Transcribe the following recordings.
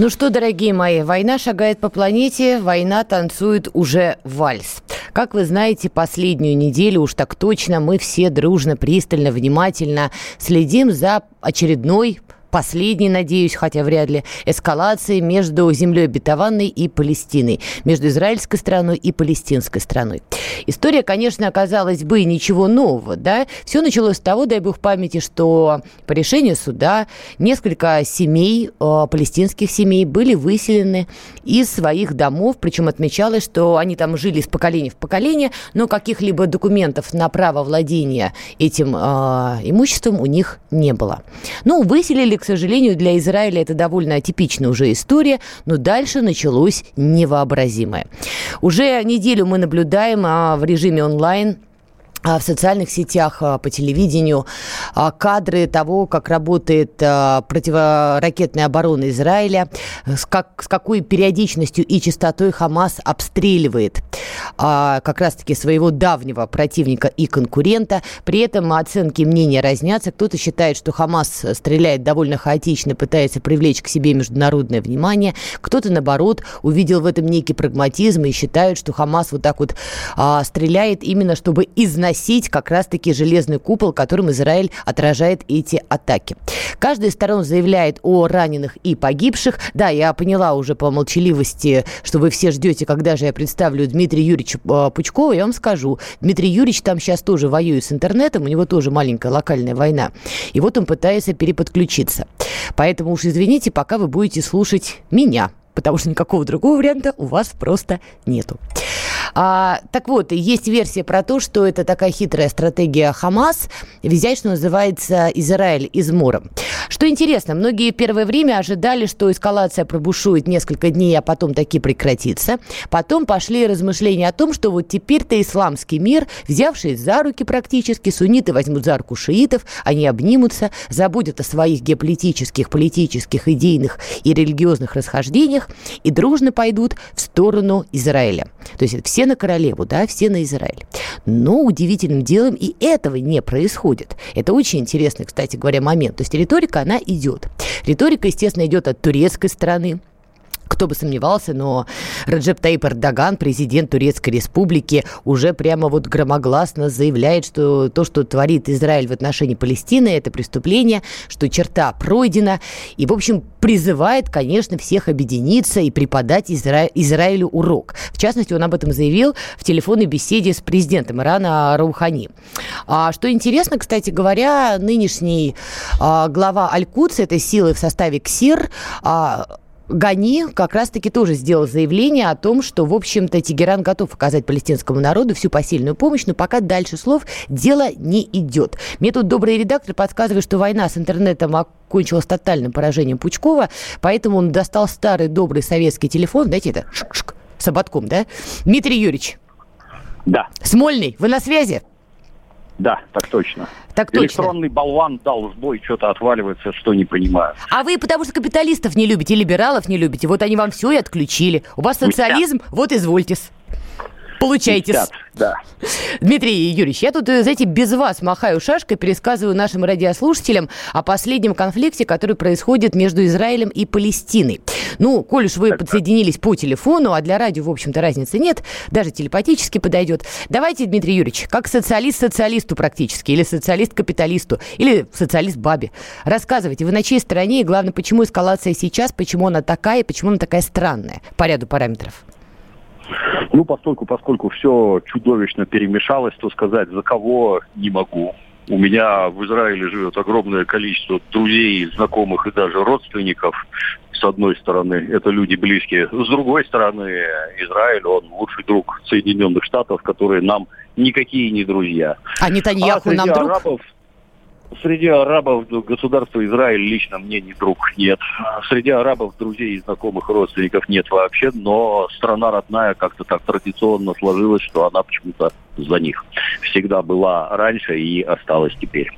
Ну что, дорогие мои, война шагает по планете, война танцует уже вальс. Как вы знаете, последнюю неделю уж так точно мы все дружно, пристально, внимательно следим за очередной последней, надеюсь, хотя вряд ли, эскалации между землей обетованной и Палестиной, между израильской страной и палестинской страной. История, конечно, оказалась бы ничего нового, да. Все началось с того, дай бог памяти, что по решению суда несколько семей, э, палестинских семей, были выселены из своих домов, причем отмечалось, что они там жили из поколения в поколение, но каких-либо документов на право владения этим э, имуществом у них не было. Ну, выселили к сожалению, для Израиля это довольно атипичная уже история, но дальше началось невообразимое. Уже неделю мы наблюдаем а, в режиме онлайн в социальных сетях, а, по телевидению а, кадры того, как работает противоракетная оборона Израиля, с, как, с какой периодичностью и частотой Хамас обстреливает как раз-таки своего давнего противника и конкурента. При этом оценки и мнения разнятся. Кто-то считает, что Хамас стреляет довольно хаотично, пытается привлечь к себе международное внимание. Кто-то, наоборот, увидел в этом некий прагматизм и считает, что Хамас вот так вот стреляет именно, чтобы изнасиловать сносить как раз-таки железный купол, которым Израиль отражает эти атаки. Каждая из сторон заявляет о раненых и погибших. Да, я поняла уже по молчаливости, что вы все ждете, когда же я представлю Дмитрия Юрьевича э, Пучкова. Я вам скажу, Дмитрий Юрьевич там сейчас тоже воюет с интернетом, у него тоже маленькая локальная война. И вот он пытается переподключиться. Поэтому уж извините, пока вы будете слушать меня, потому что никакого другого варианта у вас просто нету. А, так вот, есть версия про то, что это такая хитрая стратегия Хамас взять, что называется, Израиль измором. Что интересно, многие первое время ожидали, что эскалация пробушует несколько дней, а потом таки прекратится. Потом пошли размышления о том, что вот теперь-то исламский мир, взявшись за руки практически, сунниты возьмут за руку шиитов, они обнимутся, забудут о своих геополитических, политических, идейных и религиозных расхождениях и дружно пойдут в сторону Израиля. То есть все на королеву, да, все на Израиль. Но удивительным делом и этого не происходит. Это очень интересный, кстати говоря, момент. То есть риторика, она идет. Риторика, естественно, идет от турецкой стороны, кто бы сомневался, но Раджеп Таип Эрдоган, президент Турецкой Республики, уже прямо вот громогласно заявляет, что то, что творит Израиль в отношении Палестины, это преступление, что черта пройдена. И, в общем, призывает, конечно, всех объединиться и преподать Изра... Израилю урок. В частности, он об этом заявил в телефонной беседе с президентом Ирана Раухани. А, что интересно, кстати говоря, нынешний а, глава Аль-Кудс, этой силы в составе КСИР, а, Гани как раз-таки тоже сделал заявление о том, что, в общем-то, Тегеран готов оказать палестинскому народу всю посильную помощь, но пока дальше слов дело не идет. Мне тут добрый редактор подсказывает, что война с интернетом окончилась тотальным поражением Пучкова, поэтому он достал старый добрый советский телефон, знаете, это шик-шик, с ободком, да? Дмитрий Юрьевич. Да. Смольный, вы на связи? Да, так точно. Так точно. Электронный болван дал сбой, что-то отваливается, что не понимаю. А вы потому что капиталистов не любите, либералов не любите. Вот они вам все и отключили. У вас социализм, вот извольтесь. Получайтесь. Мстят, да. Дмитрий Юрьевич, я тут, э, знаете, без вас махаю шашкой, пересказываю нашим радиослушателям о последнем конфликте, который происходит между Израилем и Палестиной. Ну, коль уж вы так, подсоединились по телефону, а для радио, в общем-то, разницы нет, даже телепатически подойдет. Давайте, Дмитрий Юрьевич, как социалист социалисту практически, или социалист капиталисту, или социалист бабе, рассказывайте, вы на чьей стороне, и главное, почему эскалация сейчас, почему она такая, почему она такая странная по ряду параметров? Ну, поскольку, поскольку все чудовищно перемешалось, то сказать, за кого не могу. У меня в Израиле живет огромное количество друзей, знакомых и даже родственников. С одной стороны, это люди близкие. С другой стороны, Израиль, он лучший друг Соединенных Штатов, которые нам никакие не друзья. А Нетаньяху а нам друг? Арабов, Среди арабов государства Израиль лично мне не друг нет. Среди арабов друзей, знакомых, родственников нет вообще, но страна родная как-то так традиционно сложилась, что она почему-то за них всегда была раньше и осталась теперь.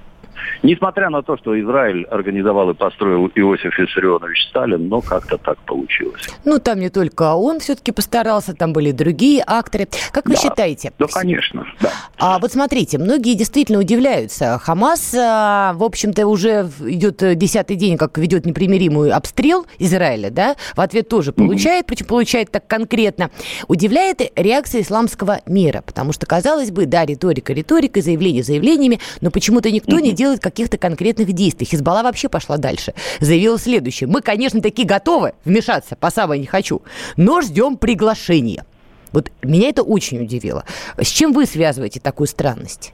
Несмотря на то, что Израиль организовал и построил Иосиф Виссарионович Сталин, но как-то так получилось. Ну, там не только он все-таки постарался, там были другие акторы. Как вы да. считаете? Да, конечно, да. А вот смотрите, многие действительно удивляются. Хамас, а, в общем-то, уже идет десятый день, как ведет непримиримый обстрел Израиля, да? В ответ тоже получает, mm-hmm. причем получает так конкретно. Удивляет реакция исламского мира, потому что, казалось бы, да, риторика, риторика, заявления заявлениями, но почему-то никто mm-hmm. не делает делать каких-то конкретных действий. Хизбалла вообще пошла дальше. Заявила следующее. Мы, конечно, таки готовы вмешаться, по самое не хочу, но ждем приглашения. Вот меня это очень удивило. С чем вы связываете такую странность?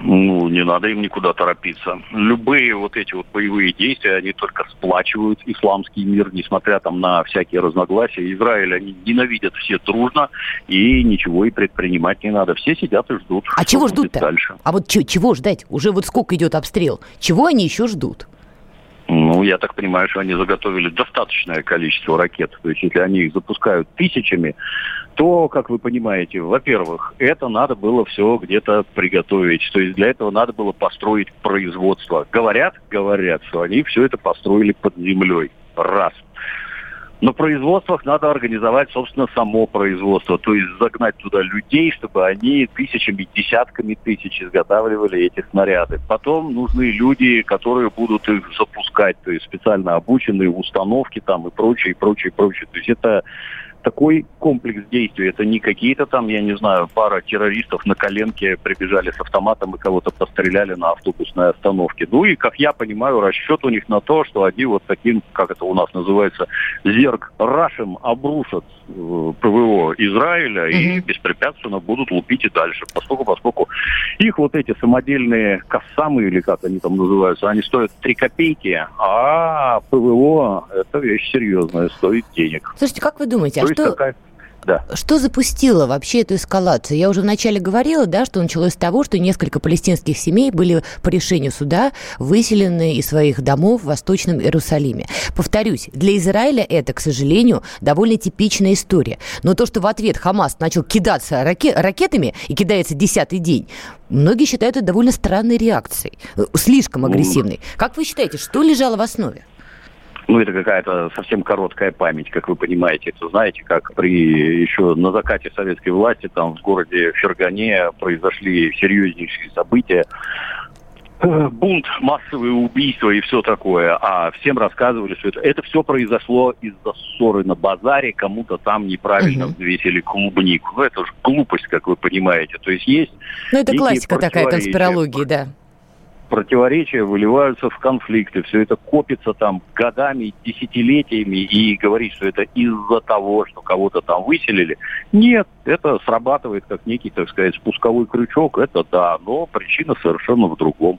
Ну, не надо им никуда торопиться. Любые вот эти вот боевые действия, они только сплачивают исламский мир, несмотря там на всякие разногласия. Израиль они ненавидят все дружно, и ничего и предпринимать не надо. Все сидят и ждут. А чего ждут-то? Дальше. А вот чего ждать? Уже вот сколько идет обстрел? Чего они еще ждут? Ну, я так понимаю, что они заготовили достаточное количество ракет. То есть, если они их запускают тысячами, то, как вы понимаете, во-первых, это надо было все где-то приготовить. То есть для этого надо было построить производство. Говорят, говорят, что они все это построили под землей. Раз. На производствах надо организовать, собственно, само производство, то есть загнать туда людей, чтобы они тысячами, десятками тысяч изготавливали эти снаряды. Потом нужны люди, которые будут их запускать, то есть специально обученные установки там и прочее, и прочее, и прочее. То есть это такой комплекс действий. Это не какие-то там, я не знаю, пара террористов на коленке прибежали с автоматом и кого-то постреляли на автобусной остановке. Ну и, как я понимаю, расчет у них на то, что они вот таким, как это у нас называется, зерк рашем обрушат э, ПВО Израиля mm-hmm. и беспрепятственно будут лупить и дальше. Поскольку, поскольку их вот эти самодельные кассамы, или как они там называются, они стоят 3 копейки, а ПВО это вещь серьезная, стоит денег. Слушайте, как вы думаете, а что, такая... Да. Что запустило вообще эту эскалацию? Я уже вначале говорила, да, что началось с того, что несколько палестинских семей были по решению суда выселены из своих домов в Восточном Иерусалиме. Повторюсь, для Израиля это, к сожалению, довольно типичная история. Но то, что в ответ Хамас начал кидаться раке- ракетами и кидается десятый день, многие считают это довольно странной реакцией, э, слишком агрессивной. Как вы считаете, что лежало в основе? Ну, это какая-то совсем короткая память, как вы понимаете. Это знаете, как при еще на закате советской власти там в городе Фергане произошли серьезнейшие события, бунт, массовые убийства и все такое. А всем рассказывали, что это, это все произошло из-за ссоры на базаре, кому-то там неправильно угу. взвесили клубнику. Ну, это же глупость, как вы понимаете. То есть есть... Ну, это классика такая конспирологии, да противоречия выливаются в конфликты. Все это копится там годами, десятилетиями и говорить, что это из-за того, что кого-то там выселили. Нет, это срабатывает как некий, так сказать, спусковой крючок. Это да, но причина совершенно в другом.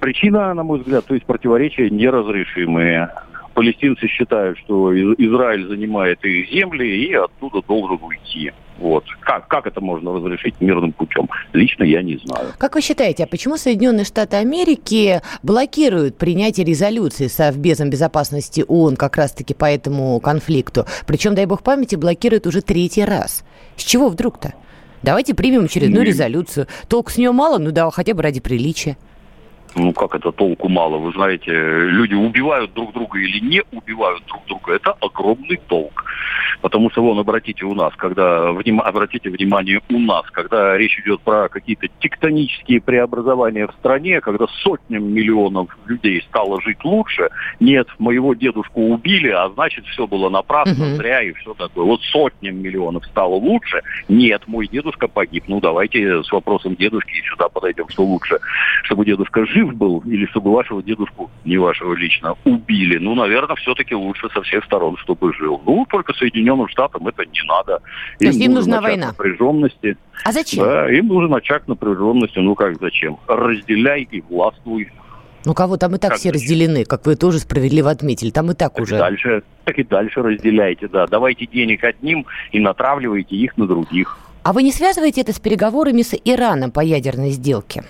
Причина, на мой взгляд, то есть противоречия неразрешимые палестинцы считают, что Израиль занимает их земли и оттуда должен уйти. Вот. Как, как это можно разрешить мирным путем? Лично я не знаю. Как вы считаете, а почему Соединенные Штаты Америки блокируют принятие резолюции Совбезом безопасности ООН как раз-таки по этому конфликту? Причем, дай бог памяти, блокируют уже третий раз. С чего вдруг-то? Давайте примем очередную резолюцию. Толк с нее мало, ну да, хотя бы ради приличия ну как это толку мало, вы знаете, люди убивают друг друга или не убивают друг друга, это огромный толк. Потому что, вон, обратите у нас, когда, вним, обратите внимание у нас, когда речь идет про какие-то тектонические преобразования в стране, когда сотням миллионов людей стало жить лучше, нет, моего дедушку убили, а значит, все было напрасно, угу. зря и все такое. Вот сотням миллионов стало лучше, нет, мой дедушка погиб. Ну, давайте с вопросом дедушки сюда подойдем, что лучше, чтобы дедушка жив был или чтобы вашего дедушку, не вашего лично, убили. Ну, наверное, все-таки лучше со всех сторон, чтобы жил. Ну, только Соединенным Штатам это не надо. То им есть им нужна война? Напряженности. А зачем? Да, им нужен очаг напряженности. Ну, как зачем? Разделяй и властвуй. Ну, кого там и так как все разделены, как вы тоже справедливо отметили. Там и так, так уже. И дальше, так и дальше разделяйте, да. Давайте денег одним и натравливайте их на других. А вы не связываете это с переговорами с Ираном по ядерной сделке?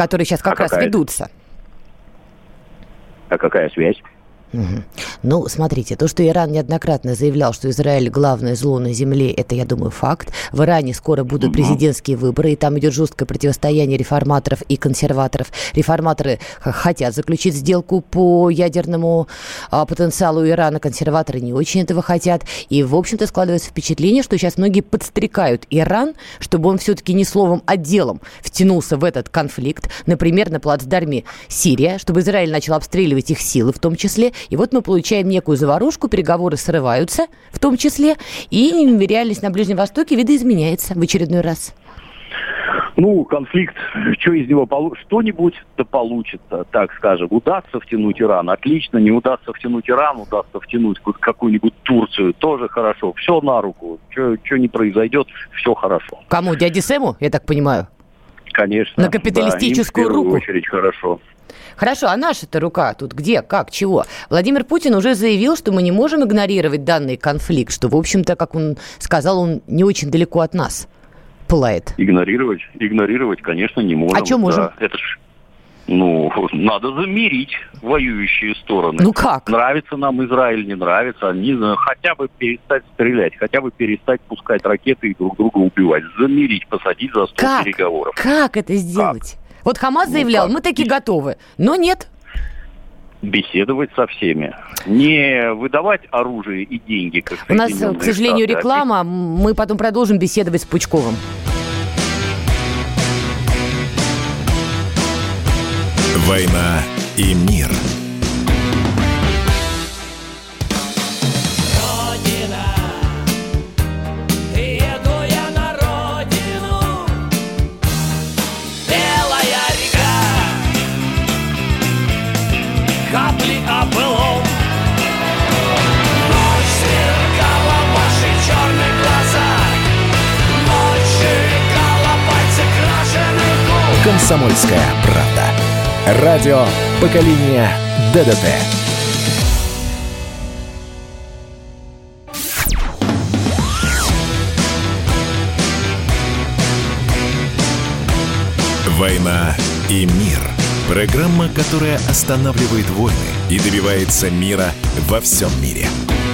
Которые сейчас как а раз какая? ведутся. А какая связь? Ну, смотрите, то, что Иран неоднократно заявлял, что Израиль главное зло на земле, это, я думаю, факт. В Иране скоро будут президентские выборы, и там идет жесткое противостояние реформаторов и консерваторов. Реформаторы хотят заключить сделку по ядерному а, потенциалу Ирана, консерваторы не очень этого хотят. И, в общем-то, складывается впечатление, что сейчас многие подстрекают Иран, чтобы он все-таки не словом, а делом втянулся в этот конфликт. Например, на плацдарме Сирия, чтобы Израиль начал обстреливать их силы в том числе, и вот мы получаем некую заварушку, переговоры срываются в том числе, и реальность на Ближнем Востоке видоизменяется в очередной раз. Ну, конфликт, что из него получится? Что-нибудь да получится, так скажем. Удастся втянуть Иран, отлично. Не удастся втянуть Иран, удастся втянуть какую-нибудь Турцию, тоже хорошо. Все на руку. Что не произойдет, все хорошо. Кому? Дяде Сэму, я так понимаю? Конечно. На капиталистическую да, им в руку? очередь хорошо. Хорошо, а наша-то рука тут где, как, чего? Владимир Путин уже заявил, что мы не можем игнорировать данный конфликт, что, в общем-то, как он сказал, он не очень далеко от нас пылает. Игнорировать? Игнорировать, конечно, не можем. А что можем? Да, это ж ну, надо замирить воюющие стороны. Ну как? Нравится нам Израиль, не нравится. Они хотя бы перестать стрелять, хотя бы перестать пускать ракеты и друг друга убивать. Замирить, посадить за стол как? переговоров. Как это сделать? Как? Вот Хамас ну, заявлял, как? мы такие готовы, но нет. Беседовать со всеми. Не выдавать оружие и деньги, как У нас, к сожалению, Штаты, реклама. Мы потом продолжим беседовать с Пучковым. «Война и мир». «Комсомольская правда». Радио поколения ДДТ». «Война и мир» – программа, которая останавливает войны и добивается мира во всем мире –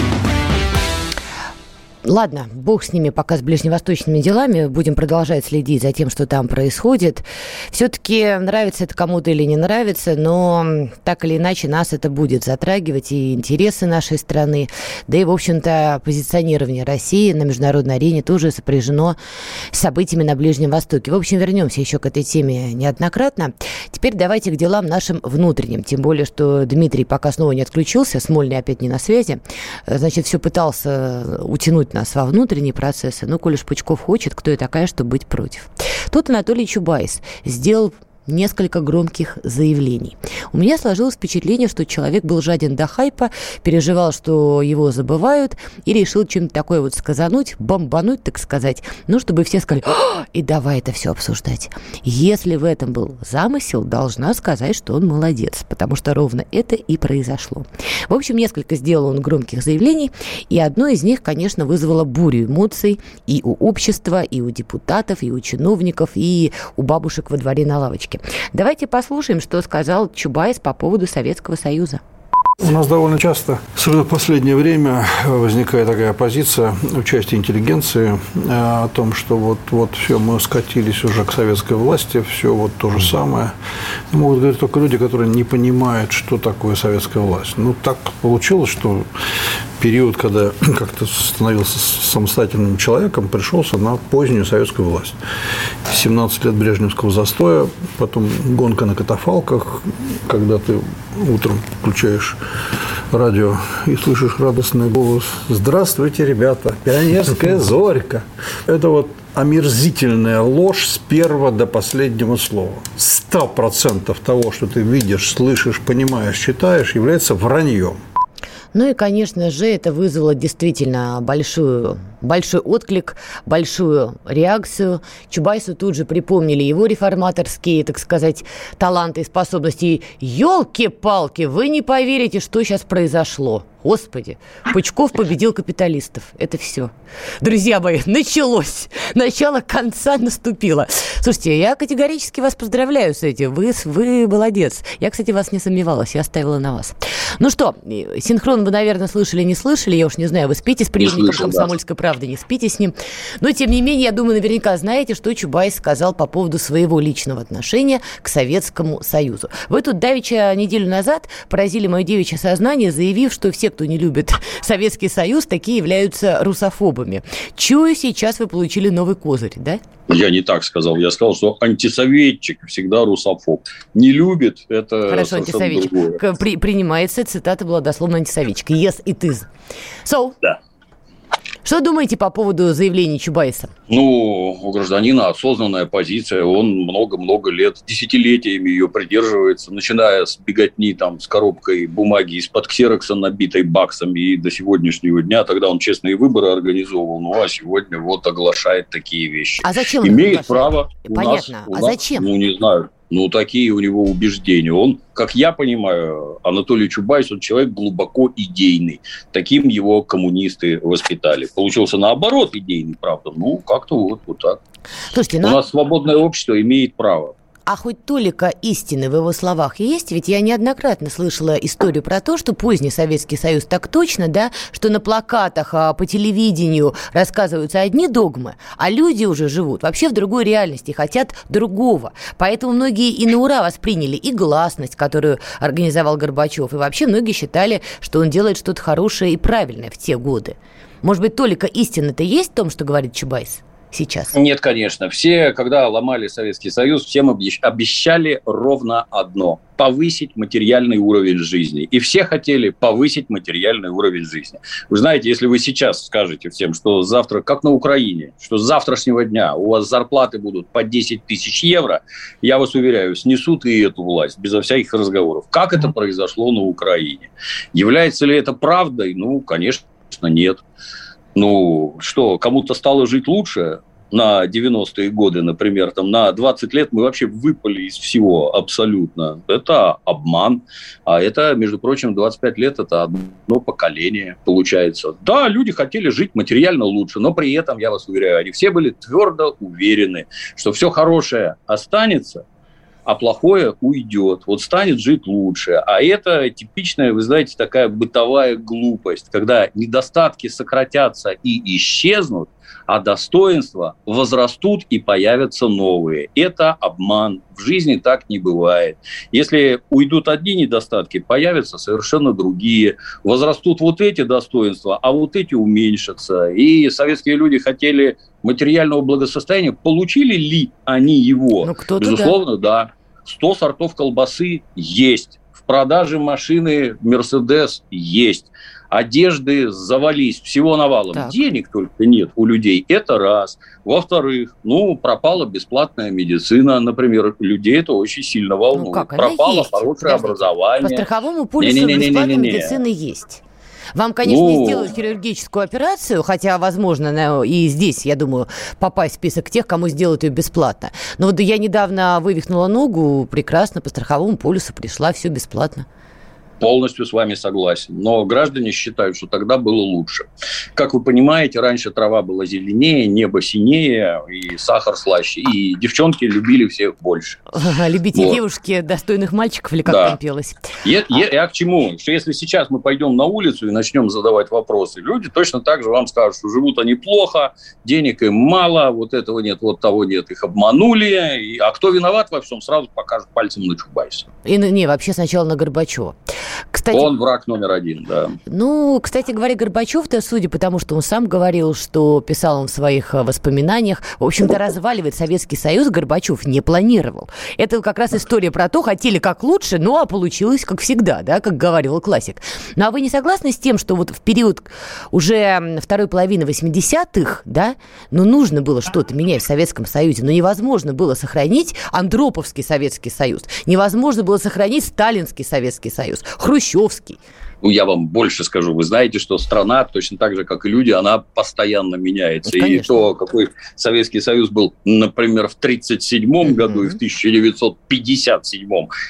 Ладно, бог с ними пока с ближневосточными делами. Будем продолжать следить за тем, что там происходит. Все-таки нравится это кому-то или не нравится, но так или иначе нас это будет затрагивать и интересы нашей страны. Да и, в общем-то, позиционирование России на международной арене тоже сопряжено с событиями на Ближнем Востоке. В общем, вернемся еще к этой теме неоднократно. Теперь давайте к делам нашим внутренним. Тем более, что Дмитрий пока снова не отключился, Смольный опять не на связи. Значит, все пытался утянуть нас во внутренние процессы. Ну, коль Пучков хочет, кто я такая, чтобы быть против. Тут Анатолий Чубайс сделал несколько громких заявлений. У меня сложилось впечатление, что человек был жаден до хайпа, переживал, что его забывают, и решил чем-то такое вот сказануть, бомбануть, так сказать, ну, чтобы все сказали, и давай это все обсуждать. Если в этом был замысел, должна сказать, что он молодец, потому что ровно это и произошло. В общем, несколько сделал он громких заявлений, и одно из них, конечно, вызвало бурю эмоций и у общества, и у депутатов, и у чиновников, и у бабушек во дворе на лавочке порядке. Давайте послушаем, что сказал Чубайс по поводу Советского Союза. У нас довольно часто, особенно в последнее время, возникает такая позиция в части интеллигенции э, о том, что вот, вот все, мы скатились уже к советской власти, все вот то же самое. Могут говорить только люди, которые не понимают, что такое советская власть. Ну, так получилось, что период, когда как-то становился самостоятельным человеком, пришелся на позднюю советскую власть. 17 лет брежневского застоя, потом гонка на катафалках, когда ты утром включаешь радио и слышишь радостный голос «Здравствуйте, ребята! Пионерская зорька!» Это вот омерзительная ложь с первого до последнего слова. Сто процентов того, что ты видишь, слышишь, понимаешь, читаешь, является враньем. Ну и, конечно же, это вызвало действительно большую, большой отклик, большую реакцию. Чубайсу тут же припомнили его реформаторские, так сказать, таланты и способности. Елки-палки, вы не поверите, что сейчас произошло. Господи, Пучков победил капиталистов. Это все. Друзья мои, началось. Начало конца наступило. Слушайте, я категорически вас поздравляю с этим. Вы, вы молодец. Я, кстати, вас не сомневалась. Я оставила на вас. Ну что, синхрон вы, наверное, слышали, не слышали. Я уж не знаю, вы спите с приемником «Комсомольской да. правды», не спите с ним. Но, тем не менее, я думаю, наверняка знаете, что Чубайс сказал по поводу своего личного отношения к Советскому Союзу. Вы тут давеча неделю назад поразили мое девичье сознание, заявив, что все, кто не любит Советский Союз, такие являются русофобами. Чую, сейчас вы получили новый козырь, да? Я не так сказал. Я сказал, что антисоветчик всегда русофоб. Не любит, это Хорошо, антисоветчик. При, принимается, цитата была дословно антисоветчик. Yes, it is. So, да. Что думаете по поводу заявления Чубайса? Ну, у гражданина осознанная позиция. Он много-много лет, десятилетиями ее придерживается, начиная с беготни там, с коробкой бумаги из-под ксерокса, набитой баксами, и до сегодняшнего дня. Тогда он честные выборы организовывал. Ну, а сегодня вот оглашает такие вещи. А зачем? Имеет право. Понятно. У нас, а нас, зачем? Ну, не знаю. Ну, такие у него убеждения. Он, как я понимаю, Анатолий Чубайс, он человек глубоко идейный. Таким его коммунисты воспитали. Получился наоборот идейный, правда. Ну, как-то вот, вот так. Слушайте, ну... У нас свободное общество имеет право а хоть толика истины в его словах есть? Ведь я неоднократно слышала историю про то, что поздний Советский Союз так точно, да, что на плакатах, а по телевидению рассказываются одни догмы, а люди уже живут вообще в другой реальности, хотят другого. Поэтому многие и на ура восприняли и гласность, которую организовал Горбачев, и вообще многие считали, что он делает что-то хорошее и правильное в те годы. Может быть, толика истины-то есть в том, что говорит Чубайс? Сейчас? Нет, конечно. Все, когда ломали Советский Союз, всем обещали ровно одно – повысить материальный уровень жизни. И все хотели повысить материальный уровень жизни. Вы знаете, если вы сейчас скажете всем, что завтра, как на Украине, что с завтрашнего дня у вас зарплаты будут по 10 тысяч евро, я вас уверяю, снесут и эту власть, безо всяких разговоров. Как это произошло на Украине? Является ли это правдой? Ну, конечно, нет. Ну, что, кому-то стало жить лучше на 90-е годы, например, там на 20 лет мы вообще выпали из всего абсолютно. Это обман. А это, между прочим, 25 лет – это одно поколение, получается. Да, люди хотели жить материально лучше, но при этом, я вас уверяю, они все были твердо уверены, что все хорошее останется – а плохое уйдет. Вот станет жить лучше. А это типичная, вы знаете, такая бытовая глупость, когда недостатки сократятся и исчезнут, а достоинства возрастут и появятся новые. Это обман. В жизни так не бывает. Если уйдут одни недостатки, появятся совершенно другие. Возрастут вот эти достоинства, а вот эти уменьшатся. И советские люди хотели материального благосостояния. Получили ли они его? Ну, Безусловно, да. да. 100 сортов колбасы есть. В продаже машины Мерседес есть. Одежды завались, всего навалом. Так. Денег только нет у людей. Это раз. Во-вторых, ну, пропала бесплатная медицина, например. Людей это очень сильно волнует. Ну, как? Пропало есть. хорошее Подождите. образование. По страховому полису бесплатная медицина есть. Вам, конечно, ну... сделают хирургическую операцию, хотя, возможно, и здесь, я думаю, попасть в список тех, кому сделают ее бесплатно. Но вот я недавно вывихнула ногу, прекрасно, по страховому полюсу пришла, все бесплатно. Полностью с вами согласен. Но граждане считают, что тогда было лучше. Как вы понимаете, раньше трава была зеленее, небо синее, и сахар слаще. И девчонки любили всех больше. Любите вот. девушки достойных мальчиков, или как да. там пелось? Я, я, я к чему? Что если сейчас мы пойдем на улицу и начнем задавать вопросы, люди точно так же вам скажут, что живут они плохо, денег им мало, вот этого нет, вот того нет, их обманули. И, а кто виноват во всем, сразу покажут пальцем на Чубайса. И, не, вообще сначала на Горбачева. Кстати, он враг номер один, да. Ну, кстати говоря, Горбачев-то, судя по тому, что он сам говорил, что писал он в своих э, воспоминаниях, в общем-то, разваливать Советский Союз Горбачев не планировал. Это как раз история про то, хотели как лучше, ну, а получилось как всегда, да, как говорил классик. Ну, а вы не согласны с тем, что вот в период уже второй половины 80-х, да, ну, нужно было что-то менять в Советском Союзе, но невозможно было сохранить Андроповский Советский Союз, невозможно было сохранить Сталинский Советский Союз, Хрущевский. Ну, я вам больше скажу, вы знаете, что страна, точно так же, как и люди, она постоянно меняется. Конечно. И то, какой Советский Союз был, например, в 1937 mm-hmm. году и в 1957,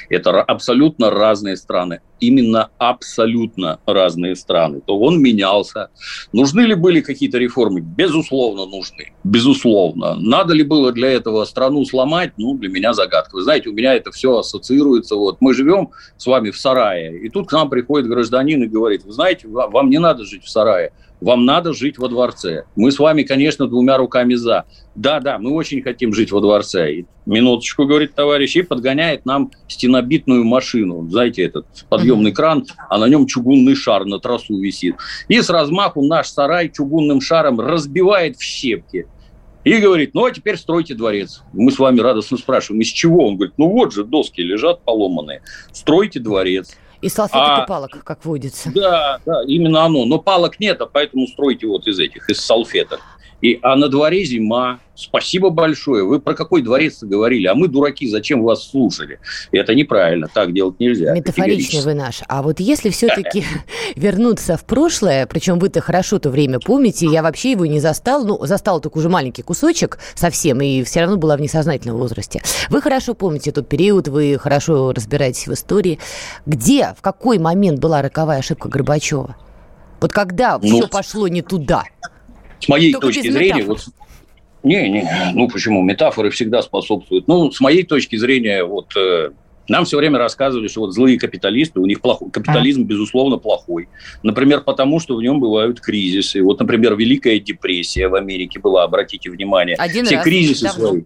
это абсолютно разные страны именно абсолютно разные страны, то он менялся. Нужны ли были какие-то реформы? Безусловно, нужны. Безусловно. Надо ли было для этого страну сломать? Ну, для меня загадка. Вы знаете, у меня это все ассоциируется. Вот мы живем с вами в сарае, и тут к нам приходит гражданин и говорит, вы знаете, вам не надо жить в сарае, вам надо жить во дворце. Мы с вами, конечно, двумя руками за. Да, да, мы очень хотим жить во дворце. И, минуточку, говорит товарищ, и подгоняет нам стенобитную машину. Знаете, этот подъемный кран, а на нем чугунный шар на трассу висит. И с размаху наш сарай чугунным шаром разбивает в щепки. И говорит, ну а теперь стройте дворец. Мы с вами радостно спрашиваем, из чего? Он говорит, ну вот же доски лежат поломанные. Стройте дворец. И салфеток а, и палок, как водится. Да, да, именно оно. Но палок нет, а поэтому стройте вот из этих, из салфеток. И, а на дворе зима. Спасибо большое. Вы про какой дворец говорили? А мы дураки, зачем вас слушали? И это неправильно. Так делать нельзя. Метафоричный вы наш. А вот если все-таки вернуться в прошлое, причем вы-то хорошо то время помните, я вообще его не застал. Ну, застал только уже маленький кусочек совсем, и все равно была в несознательном возрасте. Вы хорошо помните тот период, вы хорошо разбираетесь в истории. Где, в какой момент была роковая ошибка Горбачева? Вот когда ну, все пошло не туда? С моей Только точки зрения, вот, не, не, ну почему? Метафоры всегда способствуют. Ну, с моей точки зрения, вот э, нам все время рассказывали, что вот злые капиталисты, у них плохой, капитализм, безусловно, плохой. Например, потому что в нем бывают кризисы. Вот, например, Великая депрессия в Америке была, обратите внимание. Один Все раз, кризисы давно. свои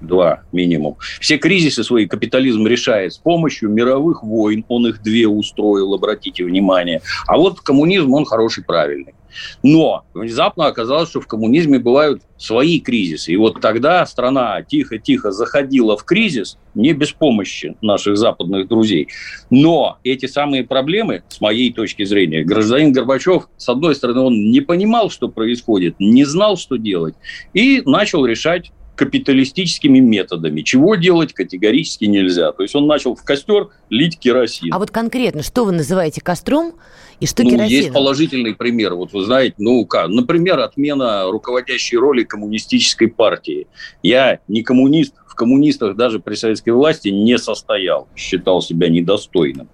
два минимум. Все кризисы свои капитализм решает с помощью мировых войн. Он их две устроил, обратите внимание. А вот коммунизм, он хороший, правильный. Но внезапно оказалось, что в коммунизме бывают свои кризисы. И вот тогда страна тихо-тихо заходила в кризис, не без помощи наших западных друзей. Но эти самые проблемы, с моей точки зрения, гражданин Горбачев, с одной стороны, он не понимал, что происходит, не знал, что делать, и начал решать капиталистическими методами. Чего делать категорически нельзя. То есть он начал в костер лить керосин. А вот конкретно, что вы называете костром и что ну, керосином? Есть положительный пример. Вот вы знаете, ну как, например, отмена руководящей роли коммунистической партии. Я не коммунист, в коммунистах даже при советской власти не состоял, считал себя недостойным.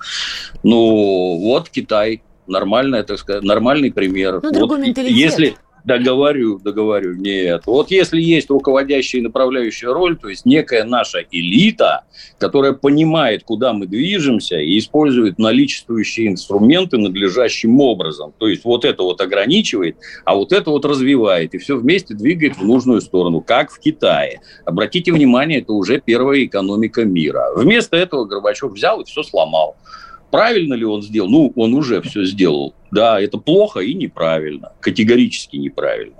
Ну вот Китай, нормальный, так сказать, нормальный пример. Ну, другой вот, менталитет. Если, Договорю, договорю. Нет. Вот если есть руководящая и направляющая роль, то есть некая наша элита, которая понимает, куда мы движемся и использует наличествующие инструменты надлежащим образом. То есть вот это вот ограничивает, а вот это вот развивает. И все вместе двигает в нужную сторону, как в Китае. Обратите внимание, это уже первая экономика мира. Вместо этого Горбачев взял и все сломал. Правильно ли он сделал? Ну, он уже все сделал. Да, это плохо и неправильно, категорически неправильно.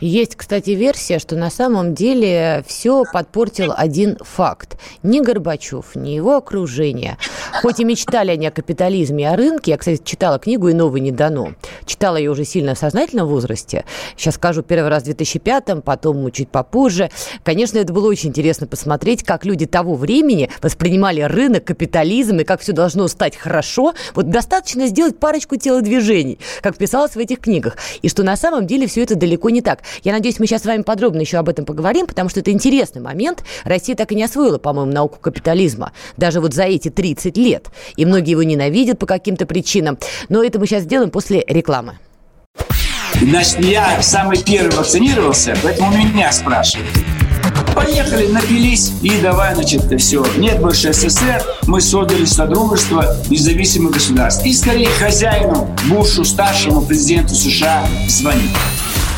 Есть, кстати, версия, что на самом деле все подпортил один факт. Ни Горбачев, ни его окружение, хоть и мечтали они о капитализме и о рынке, я, кстати, читала книгу «И новый не дано». Читала ее уже сильно в сознательном возрасте. Сейчас скажу первый раз в 2005-м, потом чуть попозже. Конечно, это было очень интересно посмотреть, как люди того времени воспринимали рынок, капитализм и как все должно стать хорошо. Вот достаточно сделать парочку телодвижений, как писалось в этих книгах. И что на самом деле все это далеко не так. Я надеюсь, мы сейчас с вами подробно еще об этом поговорим, потому что это интересный момент. Россия так и не освоила, по-моему, науку капитализма. Даже вот за эти 30 лет. И многие его ненавидят по каким-то причинам. Но это мы сейчас сделаем после рекламы. Значит, я самый первый вакцинировался, поэтому меня спрашивают. Поехали, напились и давай, значит, все. Нет больше СССР, мы создали Содружество независимых государств. И скорее хозяину, Бушу, старшему президенту США звонить.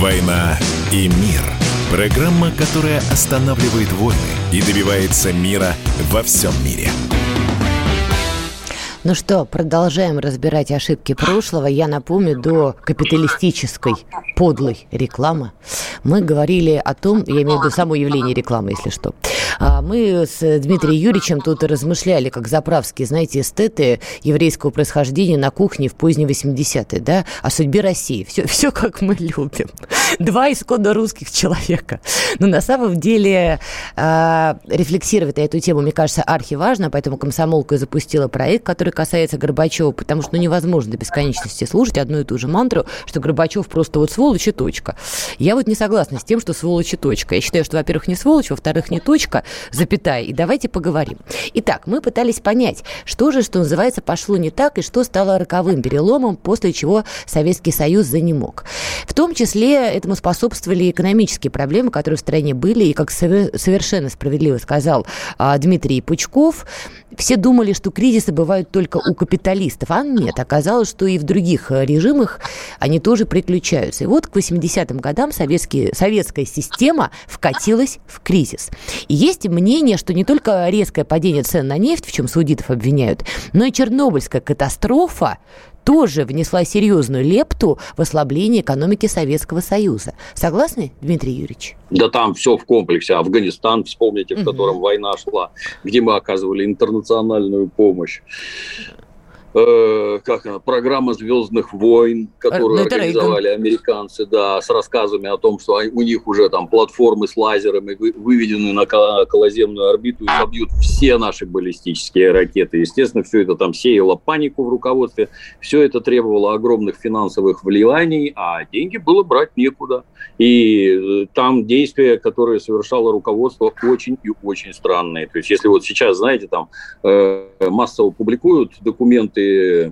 «Война и мир» – программа, которая останавливает войны – и добивается мира во всем мире. Ну что, продолжаем разбирать ошибки прошлого. Я напомню, до капиталистической подлой рекламы мы говорили о том, я имею в виду само явление рекламы, если что. А мы с Дмитрием Юрьевичем тут размышляли, как заправские, знаете, эстеты еврейского происхождения на кухне в поздние 80-е, да, о судьбе России. Все, все как мы любим. Два исходно русских человека. Но на самом деле э, рефлексировать на эту тему, мне кажется, архиважно, поэтому комсомолка и запустила проект, который касается Горбачева, потому что ну, невозможно до бесконечности слушать одну и ту же мантру, что Горбачев просто вот сволочь и точка. Я вот не согласна с тем, что сволочь и точка. Я считаю, что, во-первых, не сволочь, во-вторых, не точка, запятая. И давайте поговорим. Итак, мы пытались понять, что же, что называется, пошло не так и что стало роковым переломом, после чего Советский Союз занемог. В том числе этому способствовали экономические проблемы, которые в стране были, и, как совершенно справедливо сказал а, Дмитрий Пучков, все думали, что кризисы бывают только у капиталистов, а нет, оказалось, что и в других э, режимах они тоже приключаются. И вот к 80-м годам советские, советская система вкатилась в кризис. И есть мнение, что не только резкое падение цен на нефть, в чем саудитов обвиняют, но и Чернобыльская катастрофа тоже внесла серьезную лепту в ослабление экономики Советского Союза. Согласны, Дмитрий Юрьевич? Да там все в комплексе. Афганистан, вспомните, в котором угу. война шла, где мы оказывали интернациональную помощь э, как она, программа «Звездных войн», которую ну, организовали американцы, да, с рассказами о том, что у них уже там платформы с лазерами выведены на околоземную орбиту и собьют все наши баллистические ракеты. Естественно, все это там сеяло панику в руководстве, все это требовало огромных финансовых вливаний, а деньги было брать некуда. И э, там действия, которые совершало руководство, очень и очень странные. То есть, если вот сейчас, знаете, там э, массово публикуют документы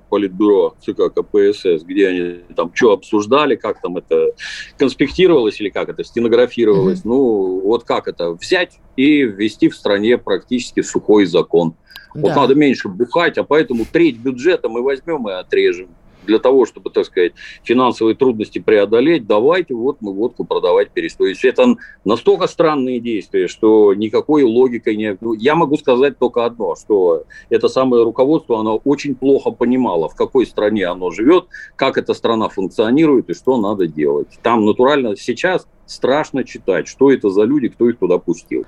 Политбюро ЦК КПСС, где они там что обсуждали, как там это конспектировалось или как это стенографировалось. Mm-hmm. Ну, вот как это взять и ввести в стране практически сухой закон. Да. Вот надо меньше бухать, а поэтому треть бюджета мы возьмем и отрежем для того, чтобы, так сказать, финансовые трудности преодолеть, давайте вот мы водку продавать перестроить. Это настолько странные действия, что никакой логикой не... Ну, я могу сказать только одно, что это самое руководство, оно очень плохо понимало, в какой стране оно живет, как эта страна функционирует и что надо делать. Там натурально сейчас страшно читать, что это за люди, кто их туда пустил.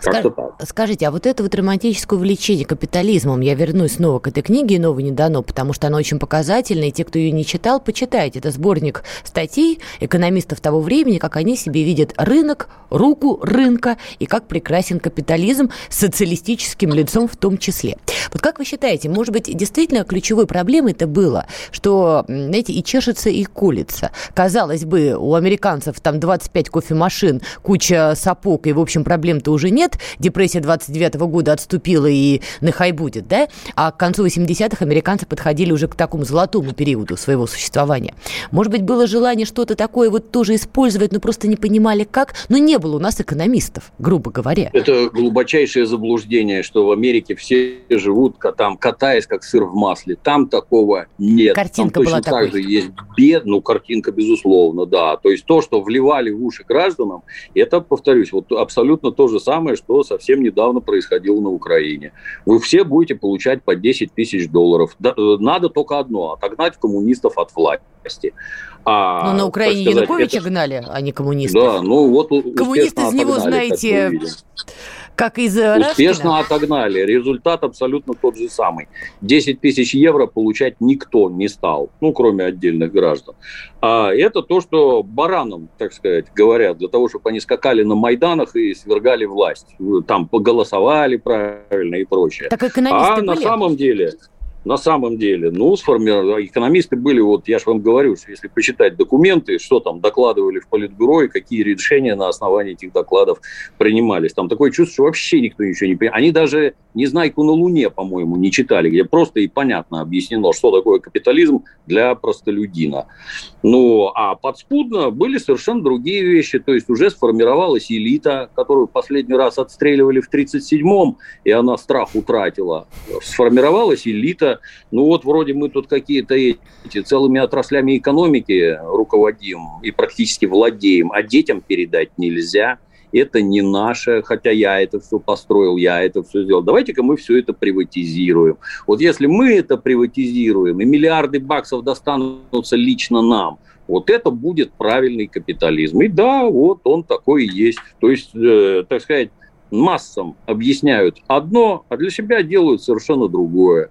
Скаж... так. Скажите, а вот это вот романтическое увлечение капитализмом, я вернусь снова к этой книге «Нового не дано», потому что она очень показательна, и те, кто ее не читал, почитайте. Это сборник статей экономистов того времени, как они себе видят рынок, руку рынка, и как прекрасен капитализм с социалистическим лицом в том числе. Вот как вы считаете, может быть, действительно ключевой проблемой это было, что, знаете, и чешется, и колется. Казалось бы, у американцев там 25 кофемашин, куча сапог, и, в общем, проблем-то уже нет. Депрессия 29 -го года отступила, и нехай будет, да? А к концу 80-х американцы подходили уже к такому золотому периоду своего существования. Может быть, было желание что-то такое вот тоже использовать, но просто не понимали как, но не было у нас экономистов, грубо говоря. Это глубочайшее заблуждение, что в Америке все живут там, катаясь как сыр в масле. Там такого нет. Картинка там была точно такой. так же есть бед, ну, картинка, безусловно, да. То есть то, что вливали в уши гражданам, это, повторюсь, вот абсолютно то же самое, что совсем недавно происходило на Украине. Вы все будете получать по 10 тысяч долларов. Э, надо только одно – отогнать коммунистов от власти. А, ну, на Украине сказать, Януковича это... гнали, а не коммунистов. Да, ну вот Коммунисты из него, знаете, как из э, Успешно Рашкина? отогнали. Результат абсолютно тот же самый. 10 тысяч евро получать никто не стал, ну, кроме отдельных граждан. А это то, что баранам, так сказать, говорят, для того, чтобы они скакали на Майданах и свергали власть. Там поголосовали правильно и прочее. Так экономисты а были? на самом деле на самом деле, ну, сформировали, экономисты были, вот я же вам говорю, что если почитать документы, что там докладывали в Политбюро и какие решения на основании этих докладов принимались. Там такое чувство, что вообще никто ничего не понимает. Они даже «Незнайку на Луне», по-моему, не читали, где просто и понятно объяснено, что такое капитализм для простолюдина. Ну, а подспудно были совершенно другие вещи. То есть уже сформировалась элита, которую последний раз отстреливали в 1937-м, и она страх утратила. Сформировалась элита. Ну вот вроде мы тут какие-то эти целыми отраслями экономики руководим и практически владеем, а детям передать нельзя – это не наше, хотя я это все построил, я это все сделал. Давайте-ка мы все это приватизируем. Вот если мы это приватизируем, и миллиарды баксов достанутся лично нам, вот это будет правильный капитализм. И да, вот он такой и есть. То есть, э, так сказать, массам объясняют одно, а для себя делают совершенно другое.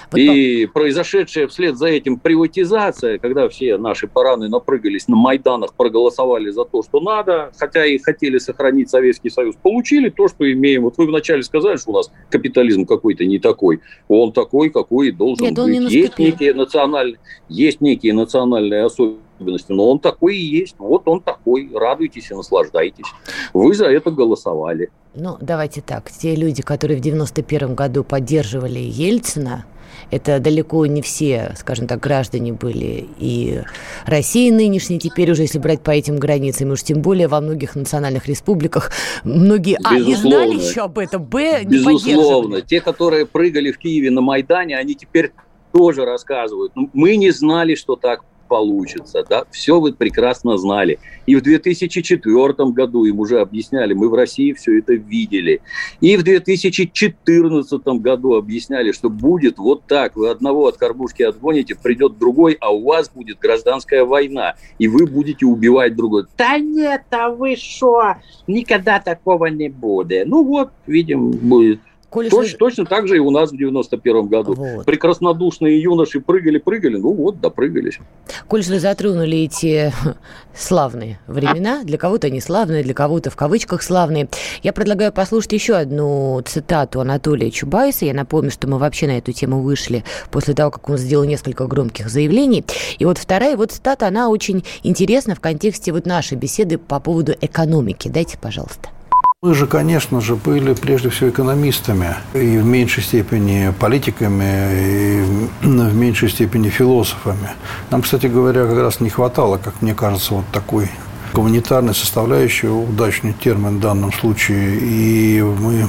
И произошедшая вслед за этим приватизация, когда все наши параны напрыгались на Майданах, проголосовали за то, что надо, хотя и хотели сохранить Советский Союз, получили то, что имеем. Вот вы вначале сказали, что у нас капитализм какой-то не такой. Он такой, какой и должен Нет, быть. Есть некие, национальные, есть некие национальные особенности, но он такой и есть. Вот он такой. Радуйтесь и наслаждайтесь. Вы за это голосовали. Ну, давайте так. Те люди, которые в 91 году поддерживали Ельцина, это далеко не все, скажем так, граждане были и России нынешней, теперь уже, если брать по этим границам, уж тем более во многих национальных республиках многие, а, не знали еще об этом, б, не Безусловно. Те, которые прыгали в Киеве на Майдане, они теперь тоже рассказывают. «Ну, мы не знали, что так получится. Да? Все вы прекрасно знали. И в 2004 году им уже объясняли, мы в России все это видели. И в 2014 году объясняли, что будет вот так. Вы одного от кормушки отгоните, придет другой, а у вас будет гражданская война. И вы будете убивать другого. Да нет, а вы что? Никогда такого не будет. Ну вот, видим, будет. Коли Точ, вы... Точно так же и у нас в 91 году. Вот. Прекраснодушные юноши прыгали-прыгали, ну вот, допрыгались. Коль вы затронули эти славные времена, для кого-то они славные, для кого-то в кавычках славные, я предлагаю послушать еще одну цитату Анатолия Чубайса. Я напомню, что мы вообще на эту тему вышли после того, как он сделал несколько громких заявлений. И вот вторая вот цитата, она очень интересна в контексте вот нашей беседы по поводу экономики. Дайте, пожалуйста. Мы же, конечно же, были прежде всего экономистами, и в меньшей степени политиками, и в меньшей степени философами. Нам, кстати говоря, как раз не хватало, как мне кажется, вот такой гуманитарной составляющей, удачный термин в данном случае, и мы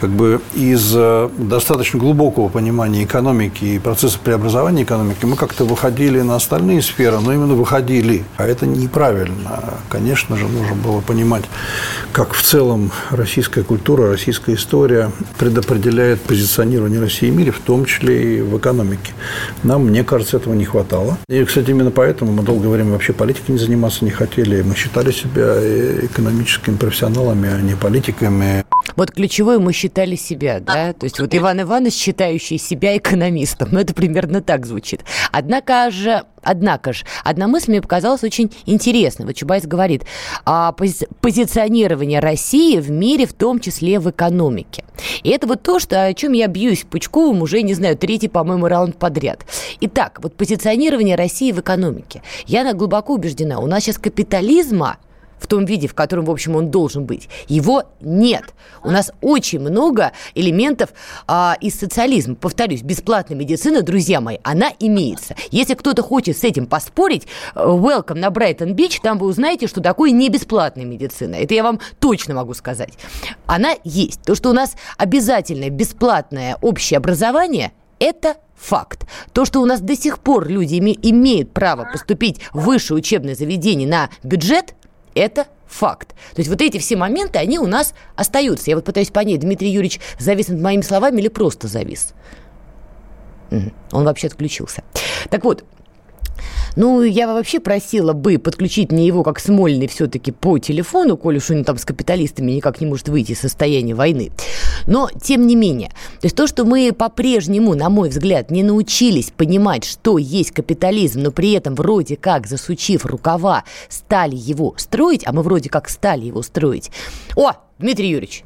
как бы из э, достаточно глубокого понимания экономики и процесса преобразования экономики мы как-то выходили на остальные сферы, но именно выходили. А это неправильно. Конечно же, нужно было понимать, как в целом российская культура, российская история предопределяет позиционирование России в мире, в том числе и в экономике. Нам, мне кажется, этого не хватало. И, кстати, именно поэтому мы долгое время вообще политикой не заниматься не хотели. Мы считали себя экономическими профессионалами, а не политиками. Вот ключевое мы считали себя, да? То есть вот Иван Иванович, считающий себя экономистом. Ну, это примерно так звучит. Однако же Однако же, одна мысль мне показалась очень интересной. Вот Чубайс говорит о пози- позиционировании России в мире, в том числе в экономике. И это вот то, что, о чем я бьюсь Пучковым уже, не знаю, третий, по-моему, раунд подряд. Итак, вот позиционирование России в экономике. Я глубоко убеждена, у нас сейчас капитализма в том виде, в котором, в общем, он должен быть. Его нет. У нас очень много элементов а, из социализма. Повторюсь, бесплатная медицина, друзья мои, она имеется. Если кто-то хочет с этим поспорить, э, welcome на Брайтон-Бич, там вы узнаете, что такое не бесплатная медицина. Это я вам точно могу сказать. Она есть. То, что у нас обязательное бесплатное общее образование, это факт. То, что у нас до сих пор люди имеют право поступить в высшее учебное заведение на бюджет, это факт. То есть вот эти все моменты, они у нас остаются. Я вот пытаюсь понять, Дмитрий Юрьевич завис над моими словами или просто завис? Он вообще отключился. Так вот, ну, я вообще просила бы подключить мне его как Смольный все-таки по телефону, коль уж он там с капиталистами никак не может выйти из состояния войны. Но, тем не менее, то есть то, что мы по-прежнему, на мой взгляд, не научились понимать, что есть капитализм, но при этом вроде как, засучив рукава, стали его строить, а мы вроде как стали его строить. О, Дмитрий Юрьевич,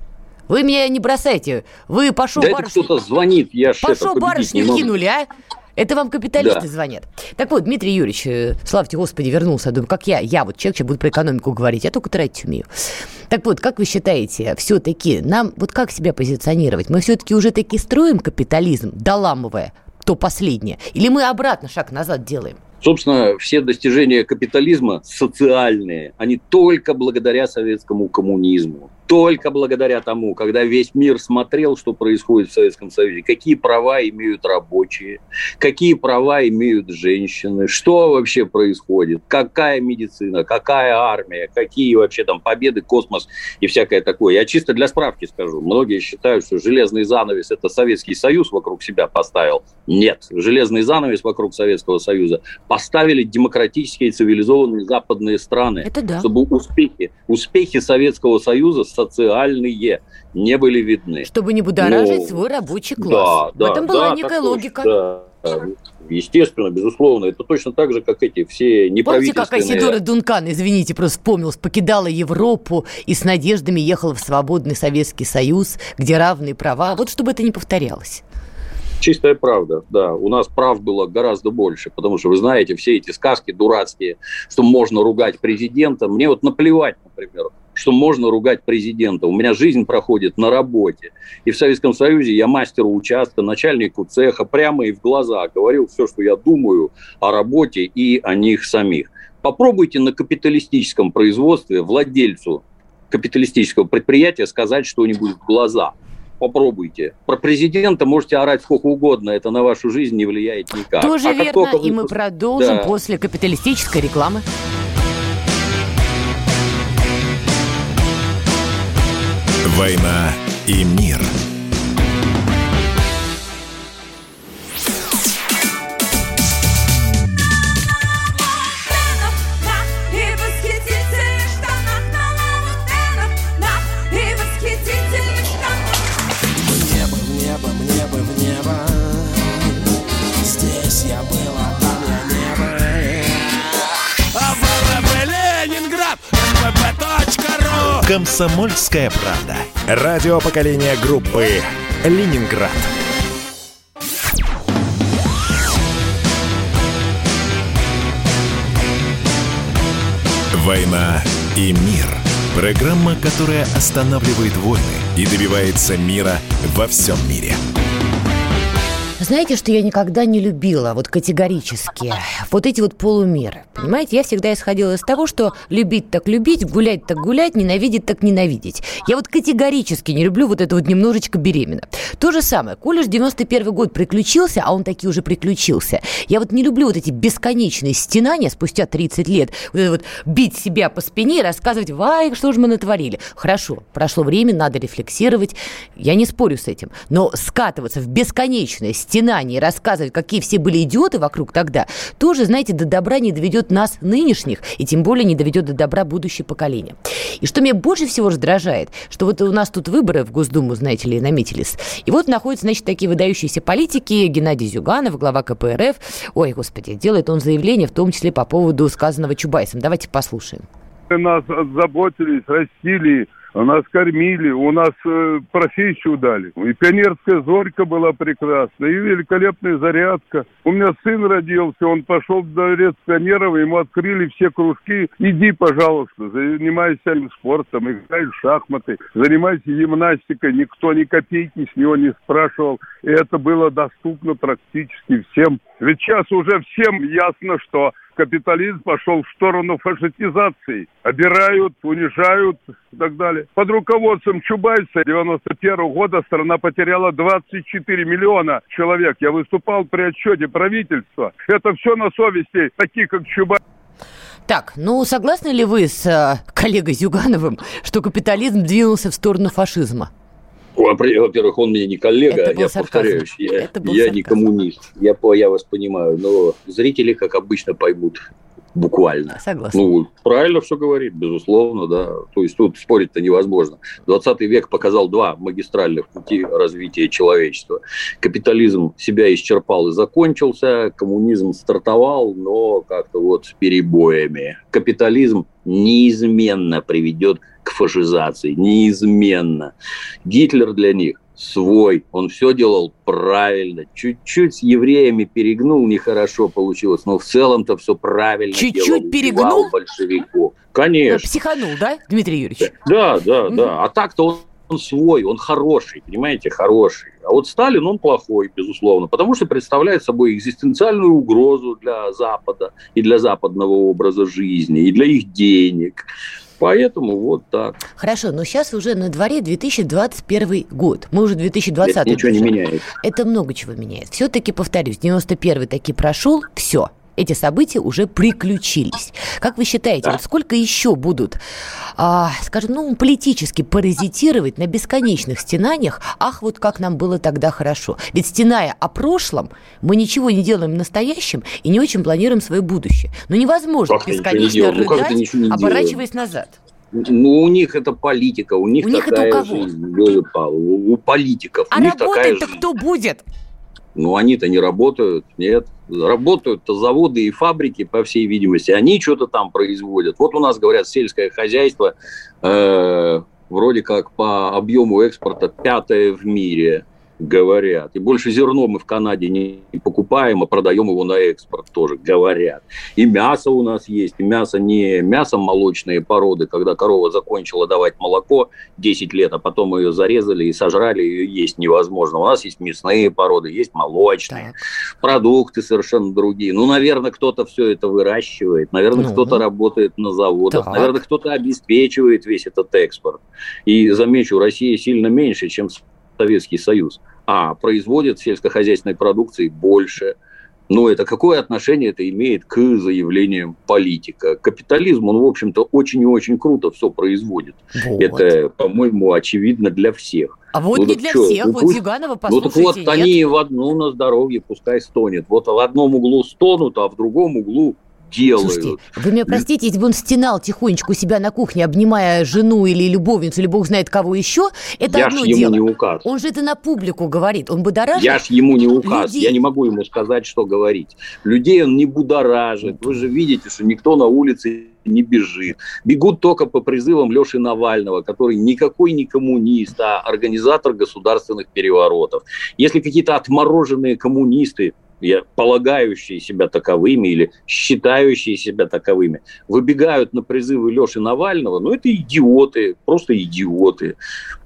вы меня не бросайте. Вы пошел да барышни... кто-то звонит, я Пошел барышни кинули, а? Это вам капиталисты да. звонят. Так вот, Дмитрий Юрьевич, э, славьте Господи, вернулся. Думаю, как я, я вот человек, сейчас буду про экономику говорить, я только тратить умею. Так вот, как вы считаете, все-таки нам, вот как себя позиционировать? Мы все-таки уже таки строим капитализм, доламывая то последнее? Или мы обратно шаг назад делаем? Собственно, все достижения капитализма социальные, они только благодаря советскому коммунизму только благодаря тому, когда весь мир смотрел, что происходит в Советском Союзе, какие права имеют рабочие, какие права имеют женщины, что вообще происходит, какая медицина, какая армия, какие вообще там победы, космос и всякое такое. Я чисто для справки скажу. Многие считают, что железный занавес – это Советский Союз вокруг себя поставил. Нет, железный занавес вокруг Советского Союза поставили демократические цивилизованные западные страны, это да. чтобы успехи, успехи Советского Союза социальные не были видны. Чтобы не будоражить Но... свой рабочий класс. Да, В этом была да, некая логика. Да. Естественно, безусловно, это точно так же, как эти все неправительственные... Помните, как Асидора Дункан, извините, просто вспомнилась, покидала Европу и с надеждами ехала в свободный Советский Союз, где равные права. Вот чтобы это не повторялось. Чистая правда, да. У нас прав было гораздо больше, потому что, вы знаете, все эти сказки дурацкие, что можно ругать президента. Мне вот наплевать, например, что можно ругать президента. У меня жизнь проходит на работе. И в Советском Союзе я мастеру участка, начальнику цеха прямо и в глаза говорил все, что я думаю о работе и о них самих. Попробуйте на капиталистическом производстве владельцу капиталистического предприятия сказать что-нибудь в глаза – попробуйте. Про президента можете орать сколько угодно, это на вашу жизнь не влияет никак. Тоже а верно, и мы продолжим да. после капиталистической рекламы. «Война и мир» – «Комсомольская правда». Радио поколения группы «Ленинград». «Война и мир». Программа, которая останавливает войны и добивается мира во всем мире. Знаете, что я никогда не любила, вот категорически, вот эти вот полумеры. Понимаете, я всегда исходила из того, что любить так любить, гулять так гулять, ненавидеть так ненавидеть. Я вот категорически не люблю вот это вот немножечко беременна. То же самое, колледж 91 год приключился, а он таки уже приключился. Я вот не люблю вот эти бесконечные стенания спустя 30 лет. Вот вот бить себя по спине и рассказывать, вай, что же мы натворили. Хорошо, прошло время, надо рефлексировать. Я не спорю с этим. Но скатываться в бесконечное стенание, рассказывать, какие все были идиоты вокруг тогда, тоже, знаете, до добра не доведет нас нынешних, и тем более не доведет до добра будущее поколение. И что меня больше всего раздражает, что вот у нас тут выборы в Госдуму, знаете ли, наметились. И вот находятся, значит, такие выдающиеся политики, Геннадий Зюганов, глава КПРФ. Ой, господи, делает он заявление, в том числе по поводу сказанного Чубайсом. Давайте послушаем. Нас заботились, растили, нас кормили, у нас э, профессию дали. И пионерская зорька была прекрасна, и великолепная зарядка. У меня сын родился, он пошел в дворец пионеров, ему открыли все кружки. Иди, пожалуйста, занимайся спортом, играй в шахматы, занимайся гимнастикой. Никто ни копейки с него не спрашивал. И это было доступно практически всем. Ведь сейчас уже всем ясно, что капитализм пошел в сторону фашистизации. Обирают, унижают и так далее. Под руководством Чубайса 91 года страна потеряла 24 миллиона человек. Я выступал при отчете правительства. Это все на совести таких, как Чубайс. Так, ну согласны ли вы с э, коллегой Зюгановым, что капитализм двинулся в сторону фашизма? Во-первых, он мне не коллега, я сарказм. повторяюсь, я, я не коммунист. Я, я вас понимаю, но зрители, как обычно, поймут буквально. Согласна. Ну, правильно все говорит, безусловно, да. То есть тут спорить-то невозможно. 20 век показал два магистральных пути развития человечества. Капитализм себя исчерпал и закончился, коммунизм стартовал, но как-то вот с перебоями. Капитализм неизменно приведет к фашизации, неизменно. Гитлер для них свой, он все делал правильно. Чуть-чуть с евреями перегнул, нехорошо получилось, но в целом-то все правильно Чуть-чуть перегнул? большевиков. Конечно. Психанул, да, Дмитрий Юрьевич? Да, да, да. А так-то он он свой, он хороший, понимаете, хороший. А вот Сталин, он плохой, безусловно, потому что представляет собой экзистенциальную угрозу для Запада и для западного образа жизни, и для их денег. Поэтому вот так. Хорошо, но сейчас уже на дворе 2021 год. Мы уже 2020 Это ничего не меняет. Это много чего меняет. Все-таки, повторюсь, 91 таки прошел, все, эти события уже приключились. Как вы считаете, да. вот сколько еще будут, а, скажем, ну, политически паразитировать на бесконечных стенаниях? Ах, вот как нам было тогда хорошо. Ведь стеная о прошлом, мы ничего не делаем в настоящем и не очень планируем свое будущее. Но невозможно как бесконечно ну, рыдать, ну, оборачиваясь назад. Ну, у них это политика, у них у такая них это у кого? жизнь, у, у политиков. А работать-то кто будет? Ну, они-то не работают, нет. Работают-то заводы и фабрики, по всей видимости. Они что-то там производят. Вот у нас, говорят, сельское хозяйство э, вроде как по объему экспорта пятое в мире говорят. И больше зерно мы в Канаде не покупаем, а продаем его на экспорт тоже, говорят. И мясо у нас есть. И мясо не мясо молочные породы, когда корова закончила давать молоко 10 лет, а потом ее зарезали и сожрали, ее есть невозможно. У нас есть мясные породы, есть молочные. Так. Продукты совершенно другие. Ну, наверное, кто-то все это выращивает. Наверное, ну, кто-то работает на заводах. Так. Наверное, кто-то обеспечивает весь этот экспорт. И замечу, Россия сильно меньше, чем Советский Союз а производит сельскохозяйственной продукции больше. Но это какое отношение это имеет к заявлениям политика? Капитализм, он, в общем-то, очень и очень круто все производит. Вот. Это, по-моему, очевидно для всех. А вот ну, не для что? всех, ну, вот Зюганова, послушайте, Ну так вот нет? они в одну на здоровье пускай стонет. Вот в одном углу стонут, а в другом углу делают. Слушайте, вы меня простите, если бы он стенал тихонечку у себя на кухне, обнимая жену или любовницу, или бог знает кого еще, это я одно ж ему дело. не указ. Он же это на публику говорит, он будоражит Я ж ему не указ, людей. я не могу ему сказать, что говорить. Людей он не будоражит. Вы же видите, что никто на улице не бежит. Бегут только по призывам Леши Навального, который никакой не коммунист, а организатор государственных переворотов. Если какие-то отмороженные коммунисты полагающие себя таковыми или считающие себя таковыми, выбегают на призывы Леши Навального, ну, это идиоты, просто идиоты.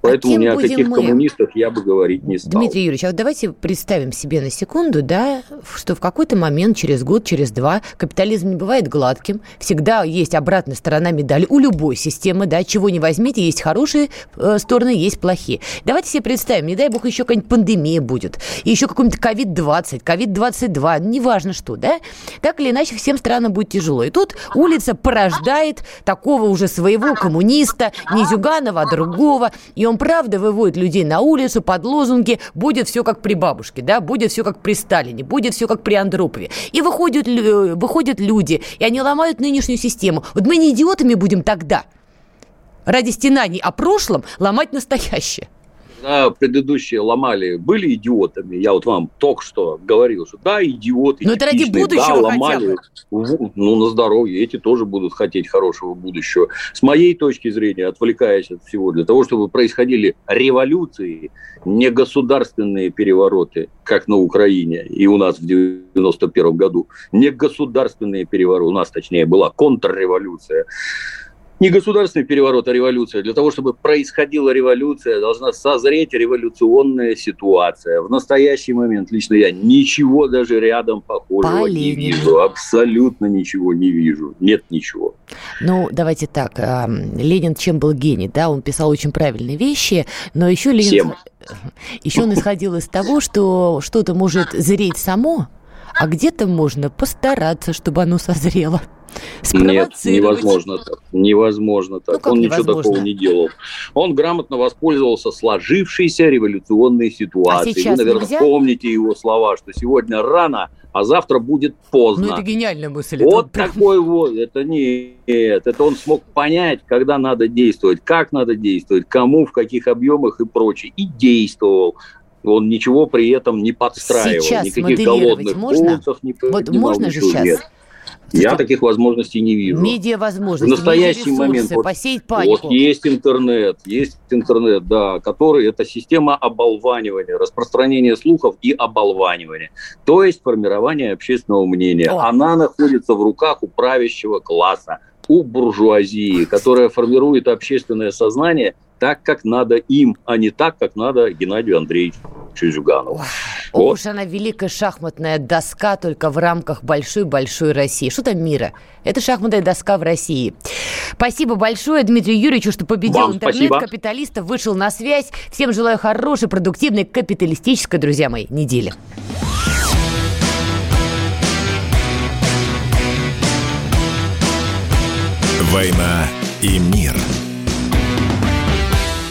Поэтому а ни о каких мы... коммунистах я бы говорить не стал. Дмитрий Юрьевич, а вот давайте представим себе на секунду, да, что в какой-то момент, через год, через два, капитализм не бывает гладким, всегда есть обратная сторона медали у любой системы, да, чего не возьмите, есть хорошие э, стороны, есть плохие. Давайте себе представим, не дай бог, еще какая-нибудь пандемия будет, еще какой-нибудь ковид-20, ковид-22, неважно что, да, так или иначе всем странам будет тяжело. И тут улица порождает такого уже своего коммуниста, не Зюганова, а другого, и он правда выводит людей на улицу под лозунги «будет все как при бабушке», да, «будет все как при Сталине», «будет все как при Андропове». И выходят, выходят люди, и они ломают нынешнюю систему. Вот мы не идиотами будем тогда ради стенаний о прошлом ломать настоящее когда предыдущие ломали, были идиотами. Я вот вам только что говорил, что да, идиоты. Но это ради будущего да, ломали. Ну, на здоровье. Эти тоже будут хотеть хорошего будущего. С моей точки зрения, отвлекаясь от всего, для того, чтобы происходили революции, не государственные перевороты, как на Украине и у нас в 91 году, не государственные перевороты, у нас, точнее, была контрреволюция, не государственный переворот, а революция. Для того, чтобы происходила революция, должна созреть революционная ситуация. В настоящий момент лично я ничего даже рядом похожего По не вижу. Абсолютно ничего не вижу. Нет ничего. Ну, давайте так. Ленин чем был гений? Да, он писал очень правильные вещи, но еще Ленин... Всем. Еще он исходил из того, что что-то может зреть само, а где-то можно постараться, чтобы оно созрело. Нет, невозможно так. Невозможно так. Ну, Он невозможно? ничего такого не делал. Он грамотно воспользовался сложившейся революционной ситуацией. А Вы, наверное, нельзя? помните его слова, что сегодня рано, а завтра будет поздно. Ну, это гениальная мысль. Вот это такой вот. Это нет. Это он смог понять, когда надо действовать, как надо действовать, кому, в каких объемах и прочее. И действовал он ничего при этом не подстраивал. Сейчас Никаких голодных можно? пунктов не Вот можно же сейчас нет. Я что? таких возможностей не вижу. Медиа возможности, в настоящий момент вот, посеять панику. Вот есть интернет, есть интернет, да, который это система оболванивания, распространения слухов и оболванивания, то есть формирование общественного мнения. О. Она находится в руках у правящего класса, у буржуазии, которая формирует общественное сознание так, как надо им, а не так, как надо Геннадию Андреевичу Зюганову. Ох вот. уж она великая шахматная доска, только в рамках большой-большой России. Что там мира? Это шахматная доска в России. Спасибо большое Дмитрию Юрьевичу, что победил интернет-капиталиста, вышел на связь. Всем желаю хорошей, продуктивной, капиталистической, друзья мои, недели. «Война и мир».